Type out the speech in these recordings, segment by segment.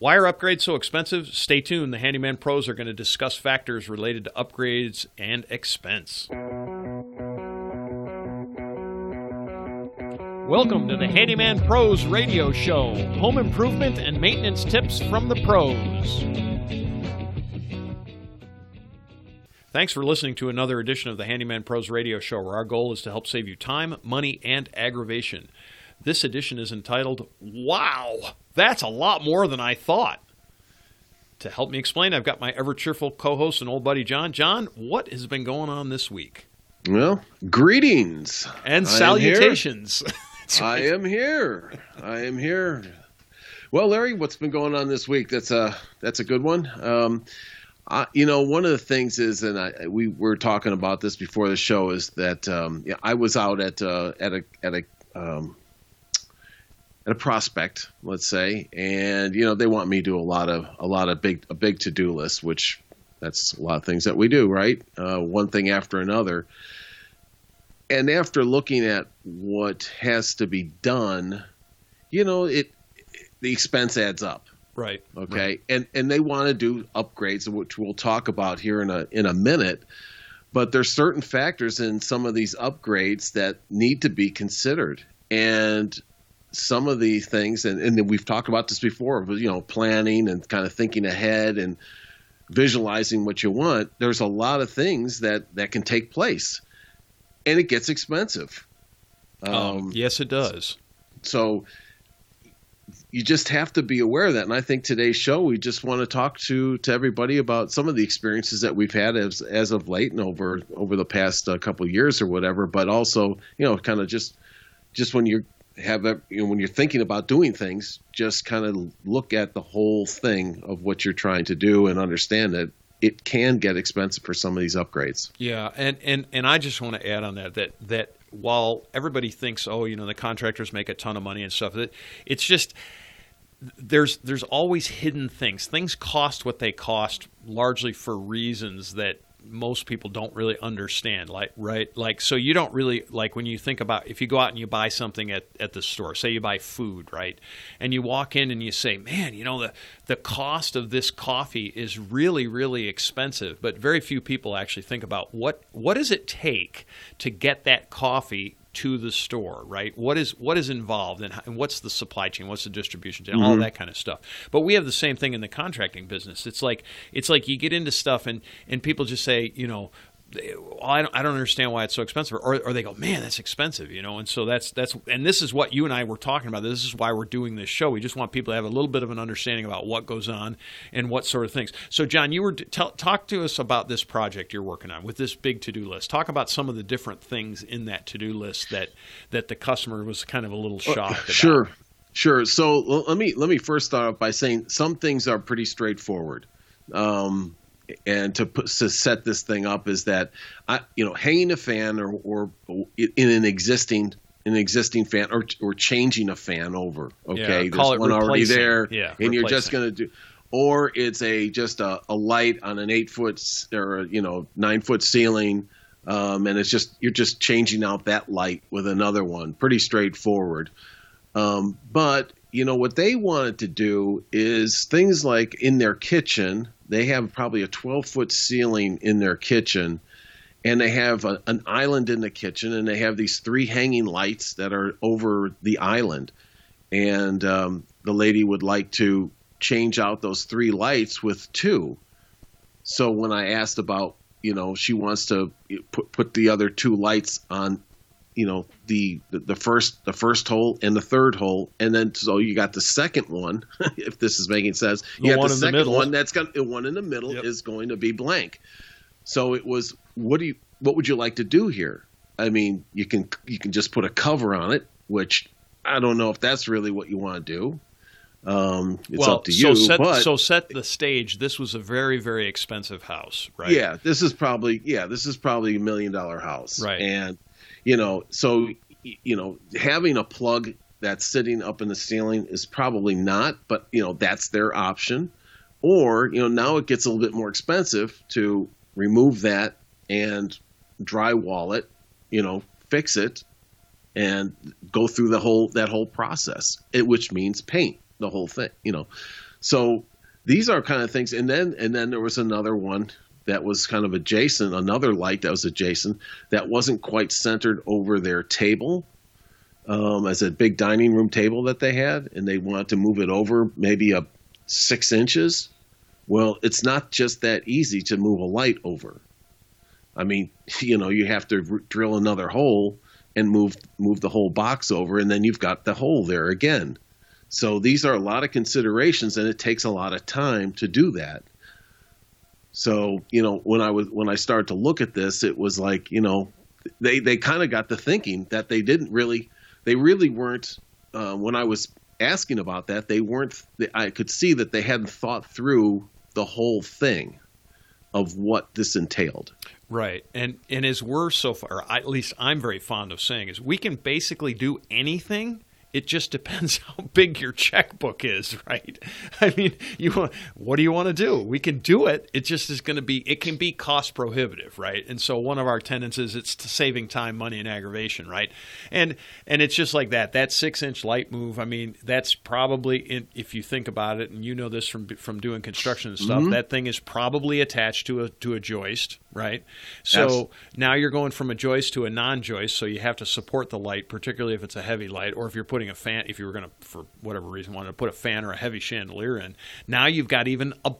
Why are upgrades so expensive? Stay tuned. The Handyman Pros are going to discuss factors related to upgrades and expense. Welcome to the Handyman Pros radio show home improvement and maintenance tips from the pros. Thanks for listening to another edition of the Handyman Pros radio show, where our goal is to help save you time, money, and aggravation. This edition is entitled Wow, that's a lot more than I thought. To help me explain, I've got my ever cheerful co host and old buddy John. John, what has been going on this week? Well, greetings and salutations. I am here. I am here. Well, Larry, what's been going on this week? That's a that's a good one. Um, I, you know, one of the things is, and I, we were talking about this before the show, is that um, yeah, I was out at uh, at a at a um, a prospect, let's say, and you know they want me to do a lot of a lot of big a big to do list, which that's a lot of things that we do, right? Uh, one thing after another. And after looking at what has to be done, you know, it the expense adds up. Right. Okay. Right. And and they want to do upgrades, which we'll talk about here in a in a minute. But there's certain factors in some of these upgrades that need to be considered. And some of the things, and, and we've talked about this before, you know, planning and kind of thinking ahead and visualizing what you want. There's a lot of things that that can take place, and it gets expensive. Um, yes, it does. So you just have to be aware of that. And I think today's show, we just want to talk to to everybody about some of the experiences that we've had as as of late and over over the past uh, couple of years or whatever. But also, you know, kind of just just when you have you know when you're thinking about doing things, just kind of look at the whole thing of what you're trying to do and understand that it can get expensive for some of these upgrades. Yeah, and and and I just want to add on that that that while everybody thinks, oh, you know, the contractors make a ton of money and stuff, that it's just there's there's always hidden things. Things cost what they cost largely for reasons that most people don't really understand like right like so you don't really like when you think about if you go out and you buy something at, at the store say you buy food right and you walk in and you say man you know the the cost of this coffee is really really expensive but very few people actually think about what what does it take to get that coffee to the store, right? What is what is involved and, and what's the supply chain, what's the distribution chain, mm-hmm. all that kind of stuff. But we have the same thing in the contracting business. It's like it's like you get into stuff and and people just say, you know, I don't, I don't understand why it's so expensive, or, or they go, man, that's expensive, you know. And so that's that's and this is what you and I were talking about. This is why we're doing this show. We just want people to have a little bit of an understanding about what goes on and what sort of things. So, John, you were tell, talk to us about this project you're working on with this big to do list. Talk about some of the different things in that to do list that that the customer was kind of a little shocked. Uh, about. Sure, sure. So let me let me first start off by saying some things are pretty straightforward. Um, and to put, to set this thing up is that I, you know, hanging a fan or, or in an existing an existing fan or or changing a fan over. Okay, yeah, there's one already there, yeah, and you're just going to do. Or it's a just a, a light on an eight foot or you know nine foot ceiling, um, and it's just you're just changing out that light with another one. Pretty straightforward. Um, but you know what they wanted to do is things like in their kitchen they have probably a 12 foot ceiling in their kitchen and they have a, an island in the kitchen and they have these three hanging lights that are over the island. And um, the lady would like to change out those three lights with two. So when i asked about you know she wants to put, put the other two lights on you know the, the, the first the first hole and the third hole, and then so you got the second one. if this is making sense, you the got the second the one that's got the one in the middle yep. is going to be blank. So it was what do you what would you like to do here? I mean, you can you can just put a cover on it, which I don't know if that's really what you want to do. Um, it's well, up to you. So set, but, so set the stage. This was a very, very expensive house, right? Yeah, this is probably yeah, this is probably a million dollar house, right? And you know, so you know, having a plug that's sitting up in the ceiling is probably not, but you know, that's their option. Or, you know, now it gets a little bit more expensive to remove that and drywall it, you know, fix it and go through the whole that whole process. It, which means paint the whole thing, you know. So these are kind of things. And then and then there was another one that was kind of adjacent, another light that was adjacent that wasn't quite centered over their table. Um, as a big dining room table that they had, and they wanted to move it over maybe a six inches. Well, it's not just that easy to move a light over. I mean, you know, you have to r- drill another hole and move move the whole box over, and then you've got the hole there again. So these are a lot of considerations, and it takes a lot of time to do that. So you know, when I was when I started to look at this, it was like you know, they they kind of got the thinking that they didn't really, they really weren't. Uh, when I was asking about that, they weren't. I could see that they hadn't thought through the whole thing of what this entailed. Right, and and as we're so far, at least I'm very fond of saying, is we can basically do anything it just depends how big your checkbook is, right? I mean, you want, what do you want to do? We can do it. It just is going to be it can be cost prohibitive, right? And so one of our tenets is it's saving time, money, and aggravation, right? And and it's just like that. That six inch light move. I mean, that's probably in, if you think about it, and you know this from from doing construction and stuff. Mm-hmm. That thing is probably attached to a to a joist, right? So yes. now you're going from a joist to a non joist, so you have to support the light, particularly if it's a heavy light, or if you're putting a fan, if you were going to, for whatever reason, wanted to put a fan or a heavy chandelier in. Now you've got even a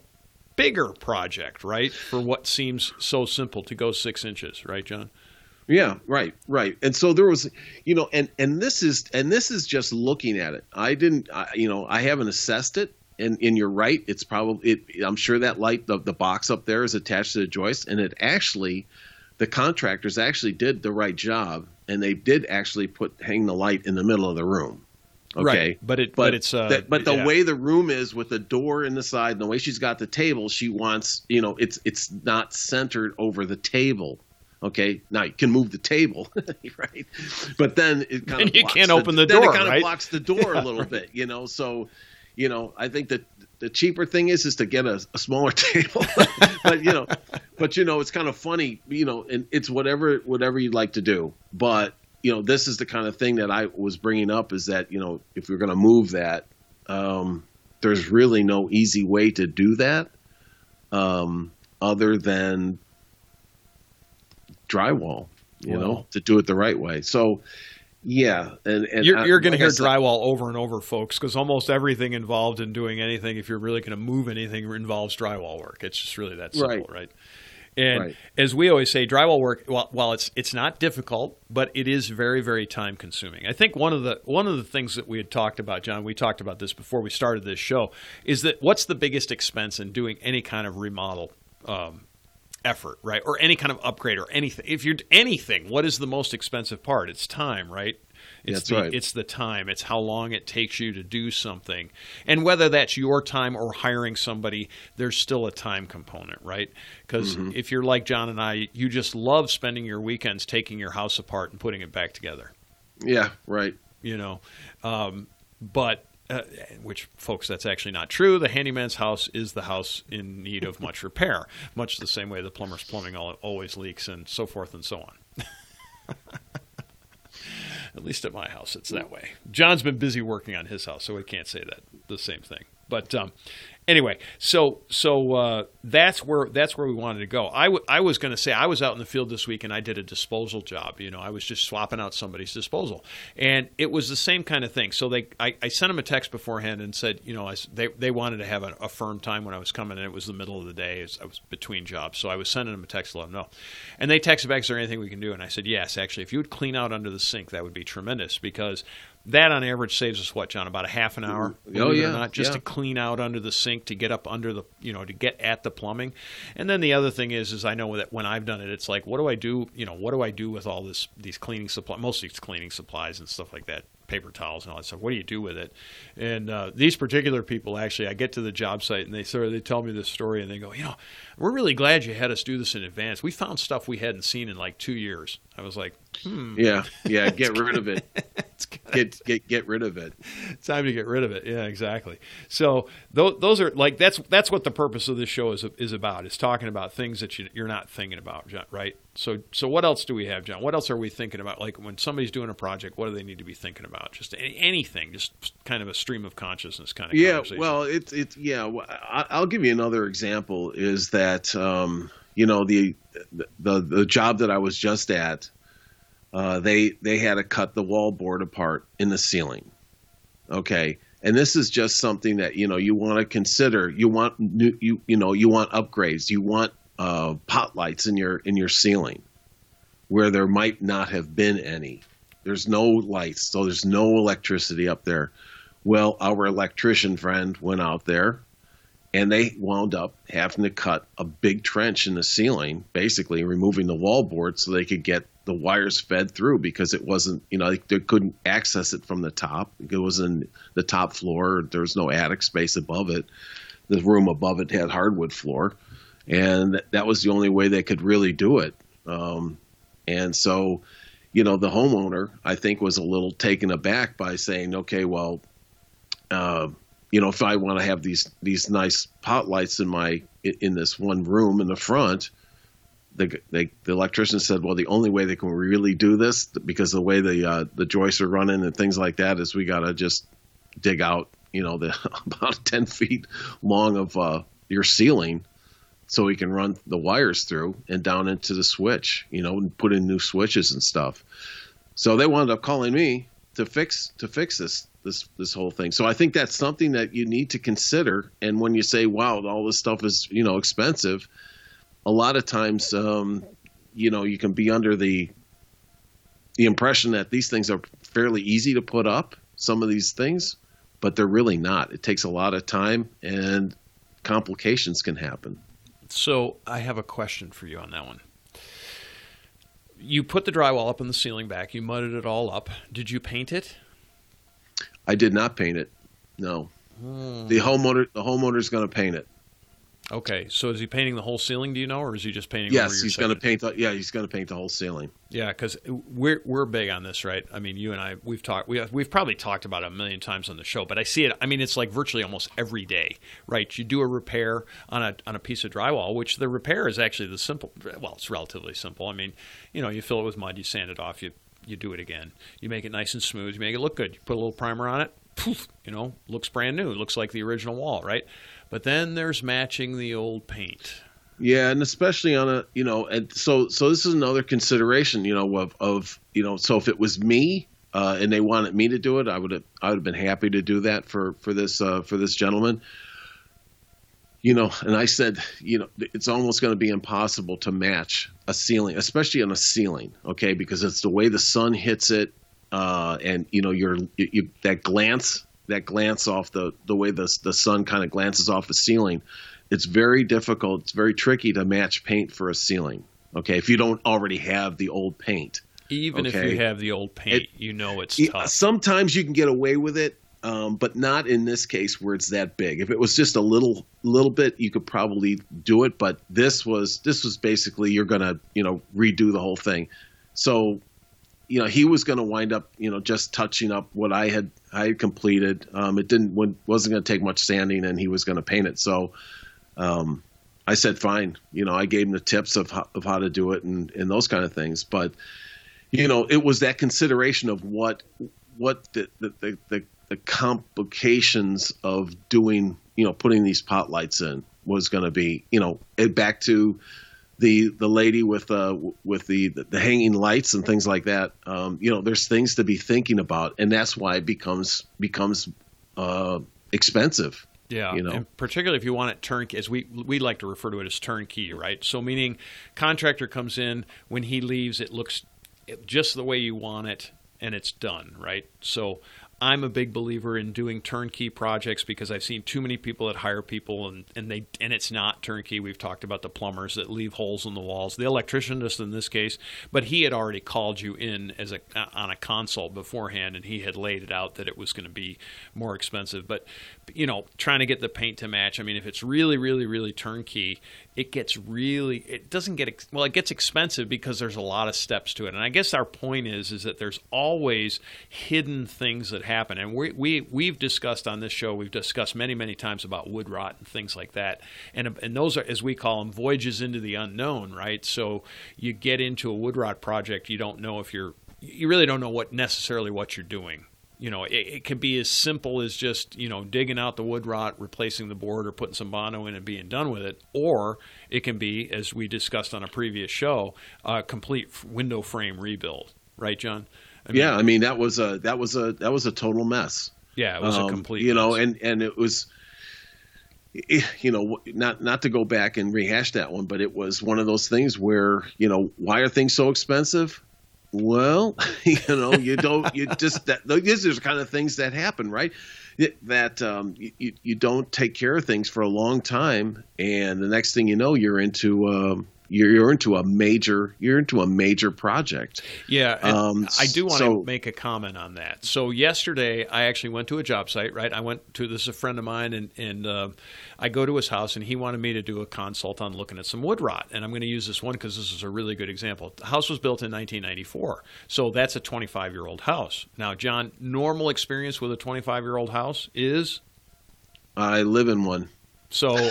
bigger project, right? For what seems so simple to go six inches, right, John? Yeah, right, right. And so there was, you know, and and this is and this is just looking at it. I didn't, I, you know, I haven't assessed it. And, and you're right. It's probably. It, I'm sure that light, the, the box up there, is attached to the joist, and it actually, the contractors actually did the right job, and they did actually put hang the light in the middle of the room. Okay, right. but it but, but it's uh, the, but the yeah. way the room is with the door in the side and the way she's got the table, she wants you know it's it's not centered over the table. Okay, now you can move the table, right? But then it kind and of you can't the, open the door. Then it kind right? of blocks the door yeah, a little right. bit, you know. So, you know, I think that the cheaper thing is is to get a, a smaller table, but you know, but you know, it's kind of funny, you know, and it's whatever whatever you'd like to do, but you know, this is the kind of thing that I was bringing up is that, you know, if you're going to move that, um, there's really no easy way to do that um, other than drywall, you well, know, to do it the right way. So, yeah, and, and you're, you're going to hear drywall over and over, folks, because almost everything involved in doing anything, if you're really going to move anything, involves drywall work. It's just really that simple, right? right? And right. as we always say, drywall work while, while it's it's not difficult, but it is very very time consuming. I think one of the one of the things that we had talked about, John, we talked about this before we started this show, is that what's the biggest expense in doing any kind of remodel um, effort, right, or any kind of upgrade or anything? If you're anything, what is the most expensive part? It's time, right? It's that's the, right. It's the time. It's how long it takes you to do something, and whether that's your time or hiring somebody, there's still a time component, right? Because mm-hmm. if you're like John and I, you just love spending your weekends taking your house apart and putting it back together. Yeah, right. You know, um, but uh, which folks that's actually not true the handyman's house is the house in need of much repair much the same way the plumber's plumbing always leaks and so forth and so on At least at my house, it's that way. John's been busy working on his house, so we can't say that the same thing. But um, anyway, so so uh, that's where that's where we wanted to go. I, w- I was going to say I was out in the field this week and I did a disposal job. You know, I was just swapping out somebody's disposal, and it was the same kind of thing. So they I, I sent them a text beforehand and said, you know, I, they they wanted to have a, a, firm time when I was coming, and it was the middle of the day. I was between jobs, so I was sending them a text to let them know. And they texted back, "Is there anything we can do?" And I said, "Yes, actually, if you would clean out under the sink, that would be tremendous because." That on average saves us what, John? About a half an hour. Oh yeah, not, just yeah. to clean out under the sink, to get up under the, you know, to get at the plumbing. And then the other thing is, is I know that when I've done it, it's like, what do I do? You know, what do I do with all this, these cleaning supply, mostly it's cleaning supplies and stuff like that, paper towels and all that stuff. What do you do with it? And uh, these particular people, actually, I get to the job site and they sort of they tell me this story and they go, you know, we're really glad you had us do this in advance. We found stuff we hadn't seen in like two years. I was like, hmm. Yeah, yeah. Get rid of it. it's Get get get rid of it. time to get rid of it. Yeah, exactly. So those, those are like that's that's what the purpose of this show is is about. Is talking about things that you, you're not thinking about, John. Right. So so what else do we have, John? What else are we thinking about? Like when somebody's doing a project, what do they need to be thinking about? Just any, anything, just kind of a stream of consciousness kind of. Yeah, well, it's it's yeah. I'll give you another example. Is that um, you know the, the the job that I was just at, uh, they they had to cut the wall board apart in the ceiling. Okay, and this is just something that you know you want to consider. You want new, you you know you want upgrades. You want uh, pot lights in your in your ceiling, where there might not have been any. There's no lights, so there's no electricity up there. Well, our electrician friend went out there and they wound up having to cut a big trench in the ceiling, basically removing the wallboard so they could get the wires fed through because it wasn't, you know, they couldn't access it from the top. It was in the top floor. There was no attic space above it. The room above it had hardwood floor. And that was the only way they could really do it. Um, and so, you know, the homeowner, I think, was a little taken aback by saying, okay, well, uh, you know, if I want to have these these nice pot lights in my in this one room in the front, the they, the electrician said, well, the only way they can really do this because the way the uh, the joists are running and things like that is we got to just dig out, you know, the about ten feet long of uh, your ceiling. So we can run the wires through and down into the switch, you know, and put in new switches and stuff. So they wound up calling me to fix to fix this this this whole thing. So I think that's something that you need to consider. And when you say, "Wow, all this stuff is you know expensive," a lot of times, um, you know, you can be under the the impression that these things are fairly easy to put up. Some of these things, but they're really not. It takes a lot of time, and complications can happen. So I have a question for you on that one. You put the drywall up in the ceiling back. You mudded it all up. Did you paint it? I did not paint it. No. Hmm. The homeowner the homeowner's going to paint it. Okay, so is he painting the whole ceiling? Do you know, or is he just painting? over Yes, he's going to paint the yeah, he's going to paint the whole ceiling. Yeah, because we're we're big on this, right? I mean, you and I we've talked we have, we've probably talked about it a million times on the show, but I see it. I mean, it's like virtually almost every day, right? You do a repair on a on a piece of drywall, which the repair is actually the simple. Well, it's relatively simple. I mean, you know, you fill it with mud, you sand it off, you you do it again, you make it nice and smooth, you make it look good, you put a little primer on it, poof, you know, looks brand new, looks like the original wall, right? But then there's matching the old paint. Yeah, and especially on a you know, and so so this is another consideration, you know, of of you know, so if it was me uh, and they wanted me to do it, I would have I would have been happy to do that for for this uh, for this gentleman. You know, and I said, you know, it's almost going to be impossible to match a ceiling, especially on a ceiling, okay, because it's the way the sun hits it, uh, and you know, your you, you, that glance that glance off the the way the the sun kind of glances off the ceiling it's very difficult it's very tricky to match paint for a ceiling okay? If you don't already have the old paint Even if you have the old paint, It- you know it's tough. sometimes you can get away with it um, but not in this case where it's that big if it was just a little little bit you could probably do it but this was this was basically you're gonna you know redo the whole thing so you know he was to wind up you know just touching up what I had I had completed. Um, it didn't wasn't to take much sanding, and he was to paint it. So um, I said fine. You know I gave him the tips of how, of how to do it and and those kind of things. But you know it was that consideration of what what the the, the, the, the complications of doing you know putting these pot lights in was going to be you know back to the the lady with uh with the the hanging lights and things like that um you know there's things to be thinking about and that's why it becomes becomes uh expensive Yeah, you know? and particularly if you want it turnkey, as we we like to refer to it as turnkey, right? So meaning contractor comes in when he leaves, it looks just the way you want it, and it's done, right? So I'm a big believer in doing turnkey projects because I've seen too many people that hire people and, and they and it's not turnkey. We've talked about the plumbers that leave holes in the walls, the electrician just in this case, but he had already called you in as a on a consult beforehand and he had laid it out that it was going to be more expensive. But you know, trying to get the paint to match. I mean, if it's really, really, really turnkey, it gets really, it doesn't get, ex- well, it gets expensive because there's a lot of steps to it. And I guess our point is, is that there's always hidden things that happen. And we, we, we've discussed on this show, we've discussed many, many times about wood rot and things like that. And, and those are, as we call them, voyages into the unknown, right? So you get into a wood rot project, you don't know if you're, you really don't know what necessarily what you're doing you know, it, it, can be as simple as just, you know, digging out the wood rot, replacing the board, or putting some Bondo in and being done with it. Or it can be, as we discussed on a previous show, a complete window frame rebuild. Right, John? I mean, yeah, I mean that was a that was a that was a total mess. Yeah, it was um, a complete. You know, mess. and and it was. You know, not not to go back and rehash that one, but it was one of those things where you know why are things so expensive? Well, you know, you don't, you just, that, these are the kind of things that happen, right? That um, you, you don't take care of things for a long time, and the next thing you know, you're into um, you're, you're into a major you're into a major project. Yeah, um, I do want so, to make a comment on that. So yesterday, I actually went to a job site. Right, I went to this is a friend of mine, and and uh, I go to his house, and he wanted me to do a consult on looking at some wood rot. And I'm going to use this one because this is a really good example. The house was built in 1994, so that's a 25 year old house. Now, John, normal experience with a 25 year old house is. I live in one. So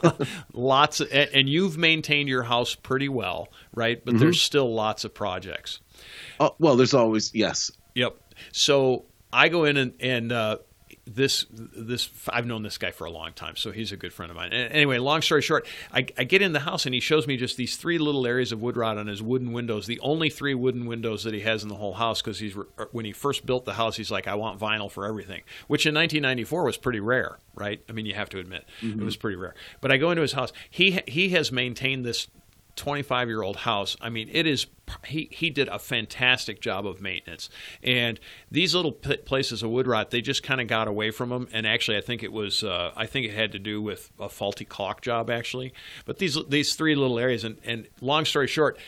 lots of, and you've maintained your house pretty well, right? But mm-hmm. there's still lots of projects. Oh, well, there's always yes. Yep. So I go in and, and uh, this this I've known this guy for a long time, so he's a good friend of mine. Anyway, long story short, I, I, get in the house and he shows me just these three little areas of wood rot on his wooden windows. The only three wooden windows that he has in the whole house because he's er, when he first built the house, he's like, I want vinyl for everything, which in 1994 was pretty rare, right? I mean, you have to admit mm-hmm. it was pretty rare. But I go into his house. He he has maintained this 25 year old house. I mean, it is, he, he did a fantastic job of maintenance. And these little p- places of wood rot, they just kind of got away from them. And actually, I think it was, uh, I think it had to do with a faulty caulk job, actually. But these, these three little areas, and, and long story short,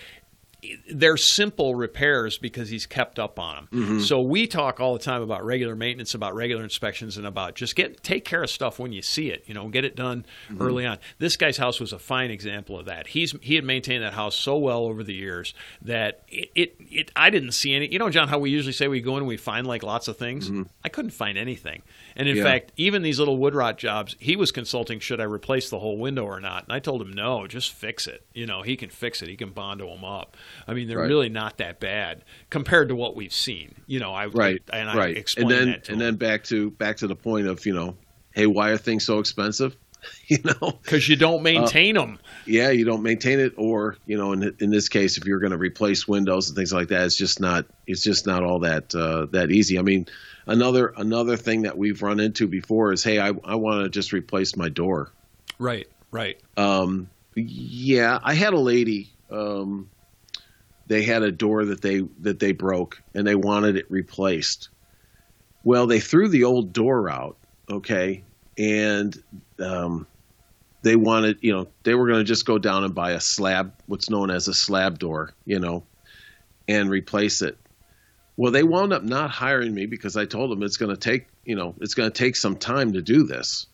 they're simple repairs because he's kept up on them. Mm-hmm. So we talk all the time about regular maintenance, about regular inspections, and about just get take care of stuff when you see it. You know, get it done mm-hmm. early on. This guy's house was a fine example of that. He's he had maintained that house so well over the years that it it, it I didn't see any. You know, John, how we usually say we go in and we find like lots of things. Mm-hmm. I couldn't find anything. And in yeah. fact, even these little wood rot jobs, he was consulting should I replace the whole window or not. And I told him no, just fix it. You know, he can fix it. He can bondo them up. I mean, they're right. really not that bad compared to what we've seen. You know, I right and I right. explained and then and him. then back to back to the point of you know, hey, why are things so expensive? you know, because you don't maintain uh, them. Yeah, you don't maintain it, or you know, in in this case, if you're going to replace windows and things like that, it's just not it's just not all that uh, that easy. I mean, another another thing that we've run into before is, hey, I I want to just replace my door. Right, right. Um, yeah, I had a lady. Um, they had a door that they that they broke and they wanted it replaced. Well, they threw the old door out, okay, and um, they wanted, you know, they were going to just go down and buy a slab, what's known as a slab door, you know, and replace it. Well, they wound up not hiring me because I told them it's going to take, you know, it's going to take some time to do this.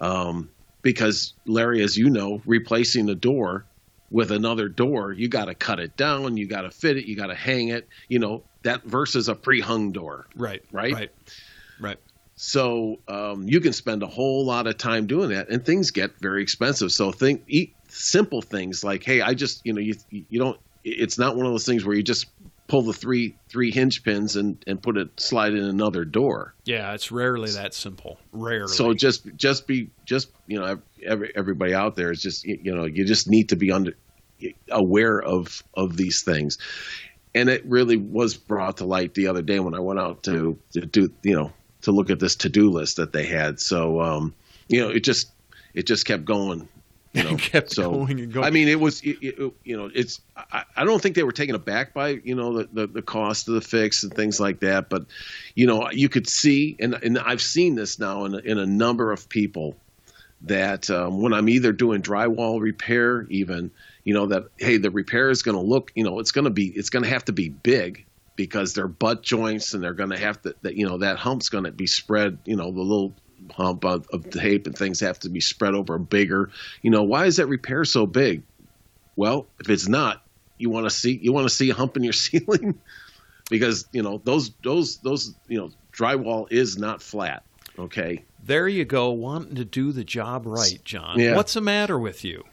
Um, because Larry, as you know, replacing a door with another door, you got to cut it down, you got to fit it, you got to hang it, you know, that versus a pre-hung door. Right. Right. Right. Right. So um, you can spend a whole lot of time doing that, and things get very expensive. So think, eat simple things like, hey, I just, you know, you you don't. It's not one of those things where you just pull the three three hinge pins and and put it slide in another door. Yeah, it's rarely that simple. Rarely. So just just be just you know every, everybody out there is just you know you just need to be under aware of of these things. And it really was brought to light the other day when I went out to, to do you know to look at this to do list that they had. So um, you know it just it just kept going you know, kept so, going and going. I mean, it was, it, it, you know, it's. I, I, don't think they were taken aback by you know the, the, the cost of the fix and things like that, but you know, you could see, and and I've seen this now in in a number of people that um, when I'm either doing drywall repair, even you know that hey, the repair is going to look, you know, it's going to be, it's going to have to be big because they're butt joints and they're going to have to, that you know, that hump's going to be spread, you know, the little hump of, of tape and things have to be spread over bigger. You know, why is that repair so big? Well, if it's not, you want to see you want to see a hump in your ceiling because you know those those those you know drywall is not flat. Okay. There you go, wanting to do the job right, John. Yeah. What's the matter with you?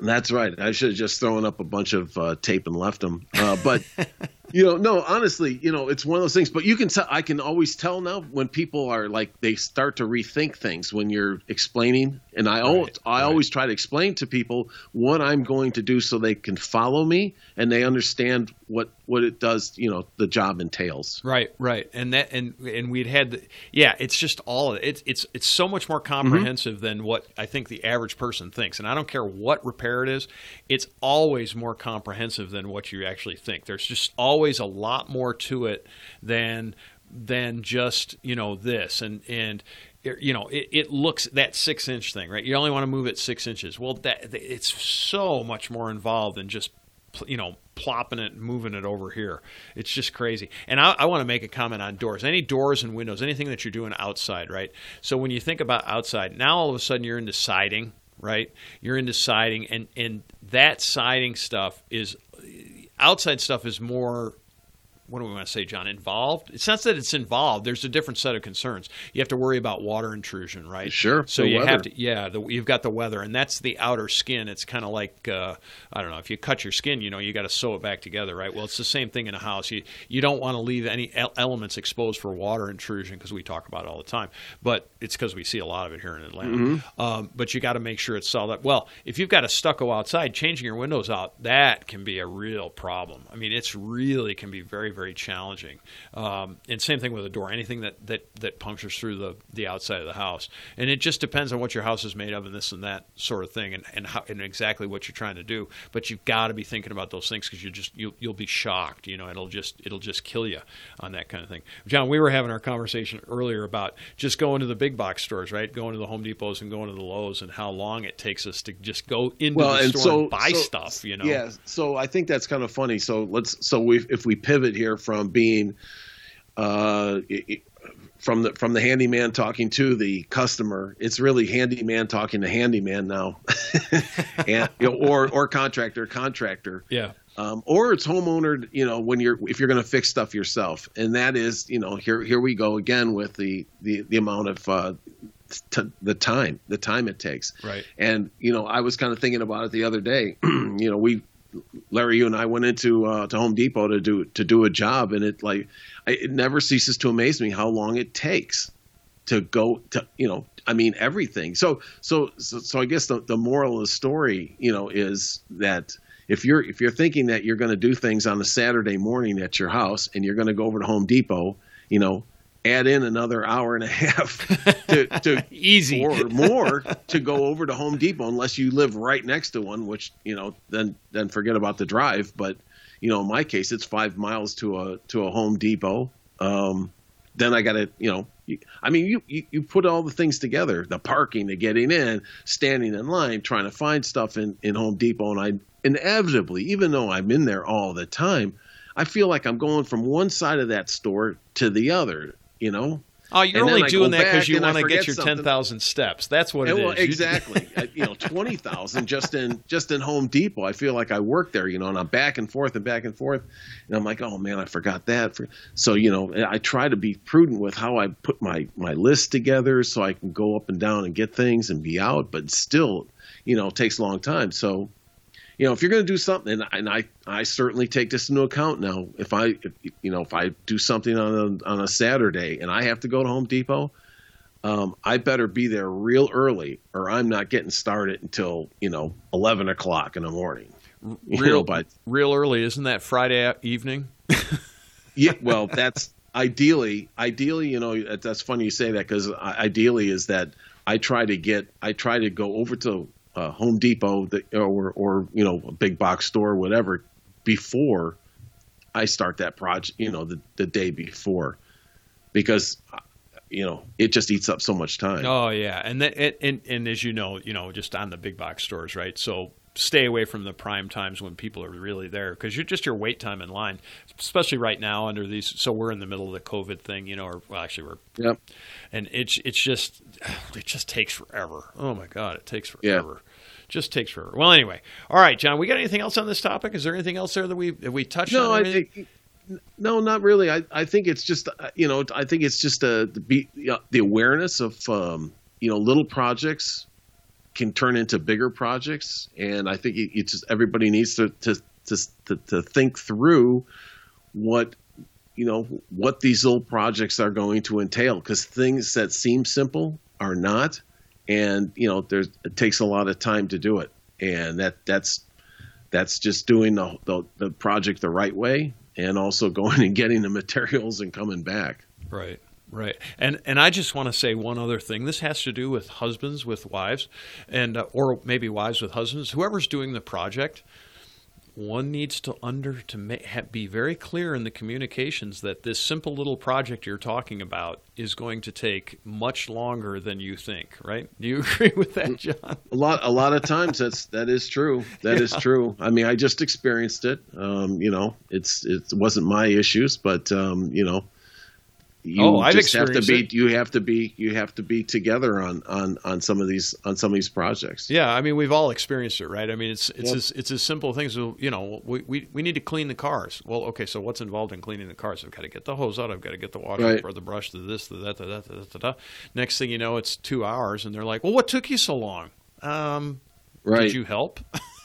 That's right. I should have just thrown up a bunch of uh, tape and left them. Uh, but you know, no, honestly, you know, it's one of those things. But you can tell. I can always tell now when people are like they start to rethink things when you're explaining. And I always, Right, I right. always try to explain to people what I'm going to do so they can follow me and they understand what what it does. You know, the job entails. Right, right, and that and and we'd had, the, yeah, it's just all of it. It's it's it's so much more mm-hmm. comprehensive than what I think the average person thinks, and I don't care what repair it is. It's always more comprehensive than what you actually think. There's just always a lot more to it than than just you know this. And and you know it, it looks that six inch thing right? You only want to move it six inches. Well that it's so much more involved than just you know plopping it and moving it over here. It's just crazy. And i, I want to make a comment on doors. Any doors and windows anything that you're doing outside right? So when you think about outside now all of a sudden you're into siding right? You're into siding and and that siding stuff is outside stuff is more what do we want to say, John? Involved? It's not that it's involved. There's a different set of concerns. You have to worry about water intrusion, right? Sure, So you weather. have to, yeah. The, you've got the weather, and that's the outer skin. It's kind of like uh, I don't know. If you cut your skin, you know, you got to sew it back together, right? Well, it's the same thing in a house. You you don't want to leave any elements exposed for water intrusion because we talk about it all the time. But it's because we see a lot of it here in Atlanta. Mm-hmm. Um, but you got to make sure it's solid up. Well, if you've got a stucco outside, changing your windows out, that can be a real problem. I mean, it's really can be very very challenging. Um, and same thing with a door. Anything that, that, that punctures through the, the outside of the house, and it just depends on what your house is made of and this and that sort of thing, and and, how, and exactly what you're trying to do. But you've got to be thinking about those things because you just you'll, you'll be shocked. You know, it'll just it'll just kill you on that kind of thing. John, we were having our conversation earlier about just going to the big box stores, right? Going to the Home Depots and going to the Lowe's, and how long it takes us to just go into well, the and store so and buy so- stuff. You know, Yeah, so I think that's kind of funny. So let's so we if we pivot here from being uh from the from the handyman talking to the customer, it's really handyman talking to handyman now, and you know, or or contractor contractor. yeah. um, or it's homeowner. You know, when you're if you're going to fix stuff yourself, and that is, you know, here here we go again with the the the amount of uh, t- the time the time it takes. Right. And you know, I was kind of thinking about it the other day. you know, we Larry, you and I went into uh, to Home Depot to do to do a job, and it like I, it never ceases to amaze me how long it takes to go to you know I mean everything. So so so, so I guess the, the moral of the story you know is that if you're if you're thinking that you're going to do things on a Saturday morning at your house and you're going to go over to Home Depot, you know, add in another hour and a half to, to Easy. or more to go over to Home Depot unless you live right next to one, which you know then then forget about the drive. But you know, in my case, it's five miles to a to a Home Depot. Um, then I got to you know, you, I mean, you, you you put all the things together: the parking, the getting in, standing in line, trying to find stuff in in Home Depot, and I inevitably, even though I'm in there all the time, I feel like I'm going from one side of that store to the other. You know, Oh, you're only doing that because you want to get your something. ten thousand steps. That's what it Yeah, is. exactly. You know, twenty thousand just in just in Home Depot. I feel like I work there, you know, and I'm back and forth and back and forth, and I'm like, oh man, I forgot that. So you know, I try to be prudent with how I put my my list together so I can go up and down and get things and be out, but still, you know, it takes a long time. So. You know, if you're going to do something, and, and I, I certainly take this into account now. If I, if, you know, if I do something on a on a Saturday and I have to go to Home Depot, um, I better be there real early, or I'm not getting started until you know eleven o'clock in the morning. You know, real, but real early, isn't that Friday evening? yeah, well, that's ideally, ideally, you know, that's funny you say that because ideally is that I try to get, I try to go over to uh, Home Depot the, or or you know a big box store, whatever, before I start that project. You know, the the day before, because you know it just eats up so much time. Oh yeah, and that and and as you know, you know, just on the big box stores, right? So stay away from the prime times when people are really there because you're just your wait time in line, especially right now under these. So we're in the middle of the COVID thing, you know, or well, actually we're. Yep. And it's it's just it just takes forever. Oh my god, it takes forever. Yeah. Just takes forever. Well, anyway, all right, John. We got anything else on this topic? Is there anything else there that we have we touched no, on? No, I think no, not really. I, I think it's just uh, you know I think it's just a, the the awareness of um, you know little projects can turn into bigger projects, and I think it, just everybody needs to to, to to think through what you know what these little projects are going to entail because things that seem simple are not, and you know there's it takes a lot of time to do it, and that that's that's just doing the, the, the project the right way and also going and getting the materials and coming back. Right. Right, and and I just want to say one other thing. This has to do with husbands with wives, and uh, or maybe wives with husbands. Whoever's doing the project, one needs to under to ma- be very clear in the communications that this simple little project you're talking about is going to take much longer than you think. Right? Do you agree with that, John? A lot, a lot of times that's that is true. That yeah. is true. I mean, I just experienced it. Um, you know, it's it wasn't my issues, but um, you know you oh, I've just have to be it. you have to be you have to be together on on on some of these on some of these projects. Yeah, I mean we've all experienced it, right? I mean it's it's yep. as, it's as simple things. As, you know, we, we we need to clean the cars. Well, okay, so what's involved in cleaning the cars? I've got to get the hose out. I've got to get the water right. for the brush, the this, the that, the that, the that, the that. Next thing you know, it's two hours, and they're like, "Well, what took you so long?" Um, right. Did you help?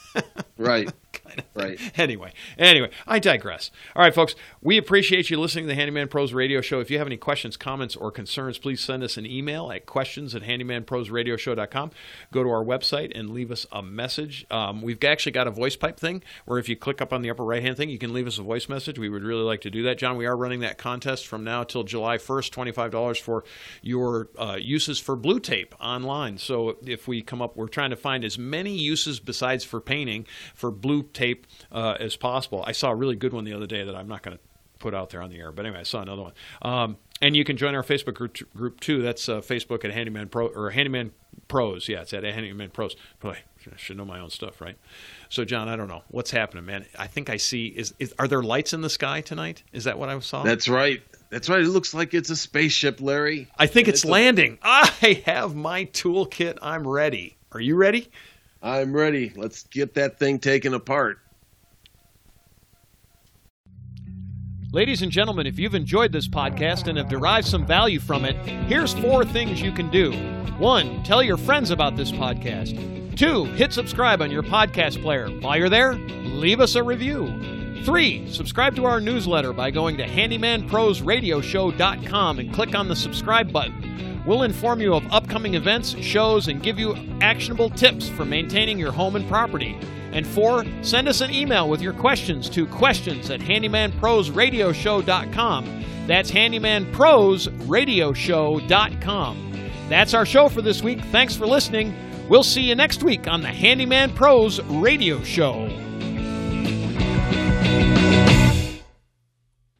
right. Kind of right. Anyway, anyway, I digress. All right, folks, we appreciate you listening to the Handyman Pros Radio Show. If you have any questions, comments, or concerns, please send us an email at questions at handymanprosradioshow.com. Go to our website and leave us a message. Um, we've actually got a voice pipe thing where if you click up on the upper right hand thing, you can leave us a voice message. We would really like to do that. John, we are running that contest from now till July 1st, $25 for your uh, uses for blue tape online. So if we come up, we're trying to find as many uses besides for painting for blue tape uh, as possible. I saw a really good one the other day that I'm not going to put out there on the air, but anyway, I saw another one. Um, and you can join our Facebook group, group too. That's uh, Facebook at Handyman Pro or Handyman Pros. Yeah, it's at Handyman Pros. Boy, I should know my own stuff, right? So, John, I don't know what's happening, man. I think I see. Is, is are there lights in the sky tonight? Is that what I saw? That's right. That's right. It looks like it's a spaceship, Larry. I think it's, it's, landing. A- I have my toolkit. I'm ready. Are you ready? I'm ready. Let's get that thing taken apart. Ladies and gentlemen, if you've enjoyed this podcast and have derived some value from it, here's four things you can do. One, tell your friends about this podcast. Two, hit subscribe on your podcast player. While you're there, leave us a review. Three, subscribe to our newsletter by going to handymanprosradioshow.com and click on the subscribe button. We'll inform you of upcoming events, shows, and give you actionable tips for maintaining your home and property. And four, send us an email with your questions to questions at handymanprosradioshow.com. That's handymanprosradioshow.com. That's our show for this week. Thanks for listening. We'll see you next week on the Handyman Pros Radio Show.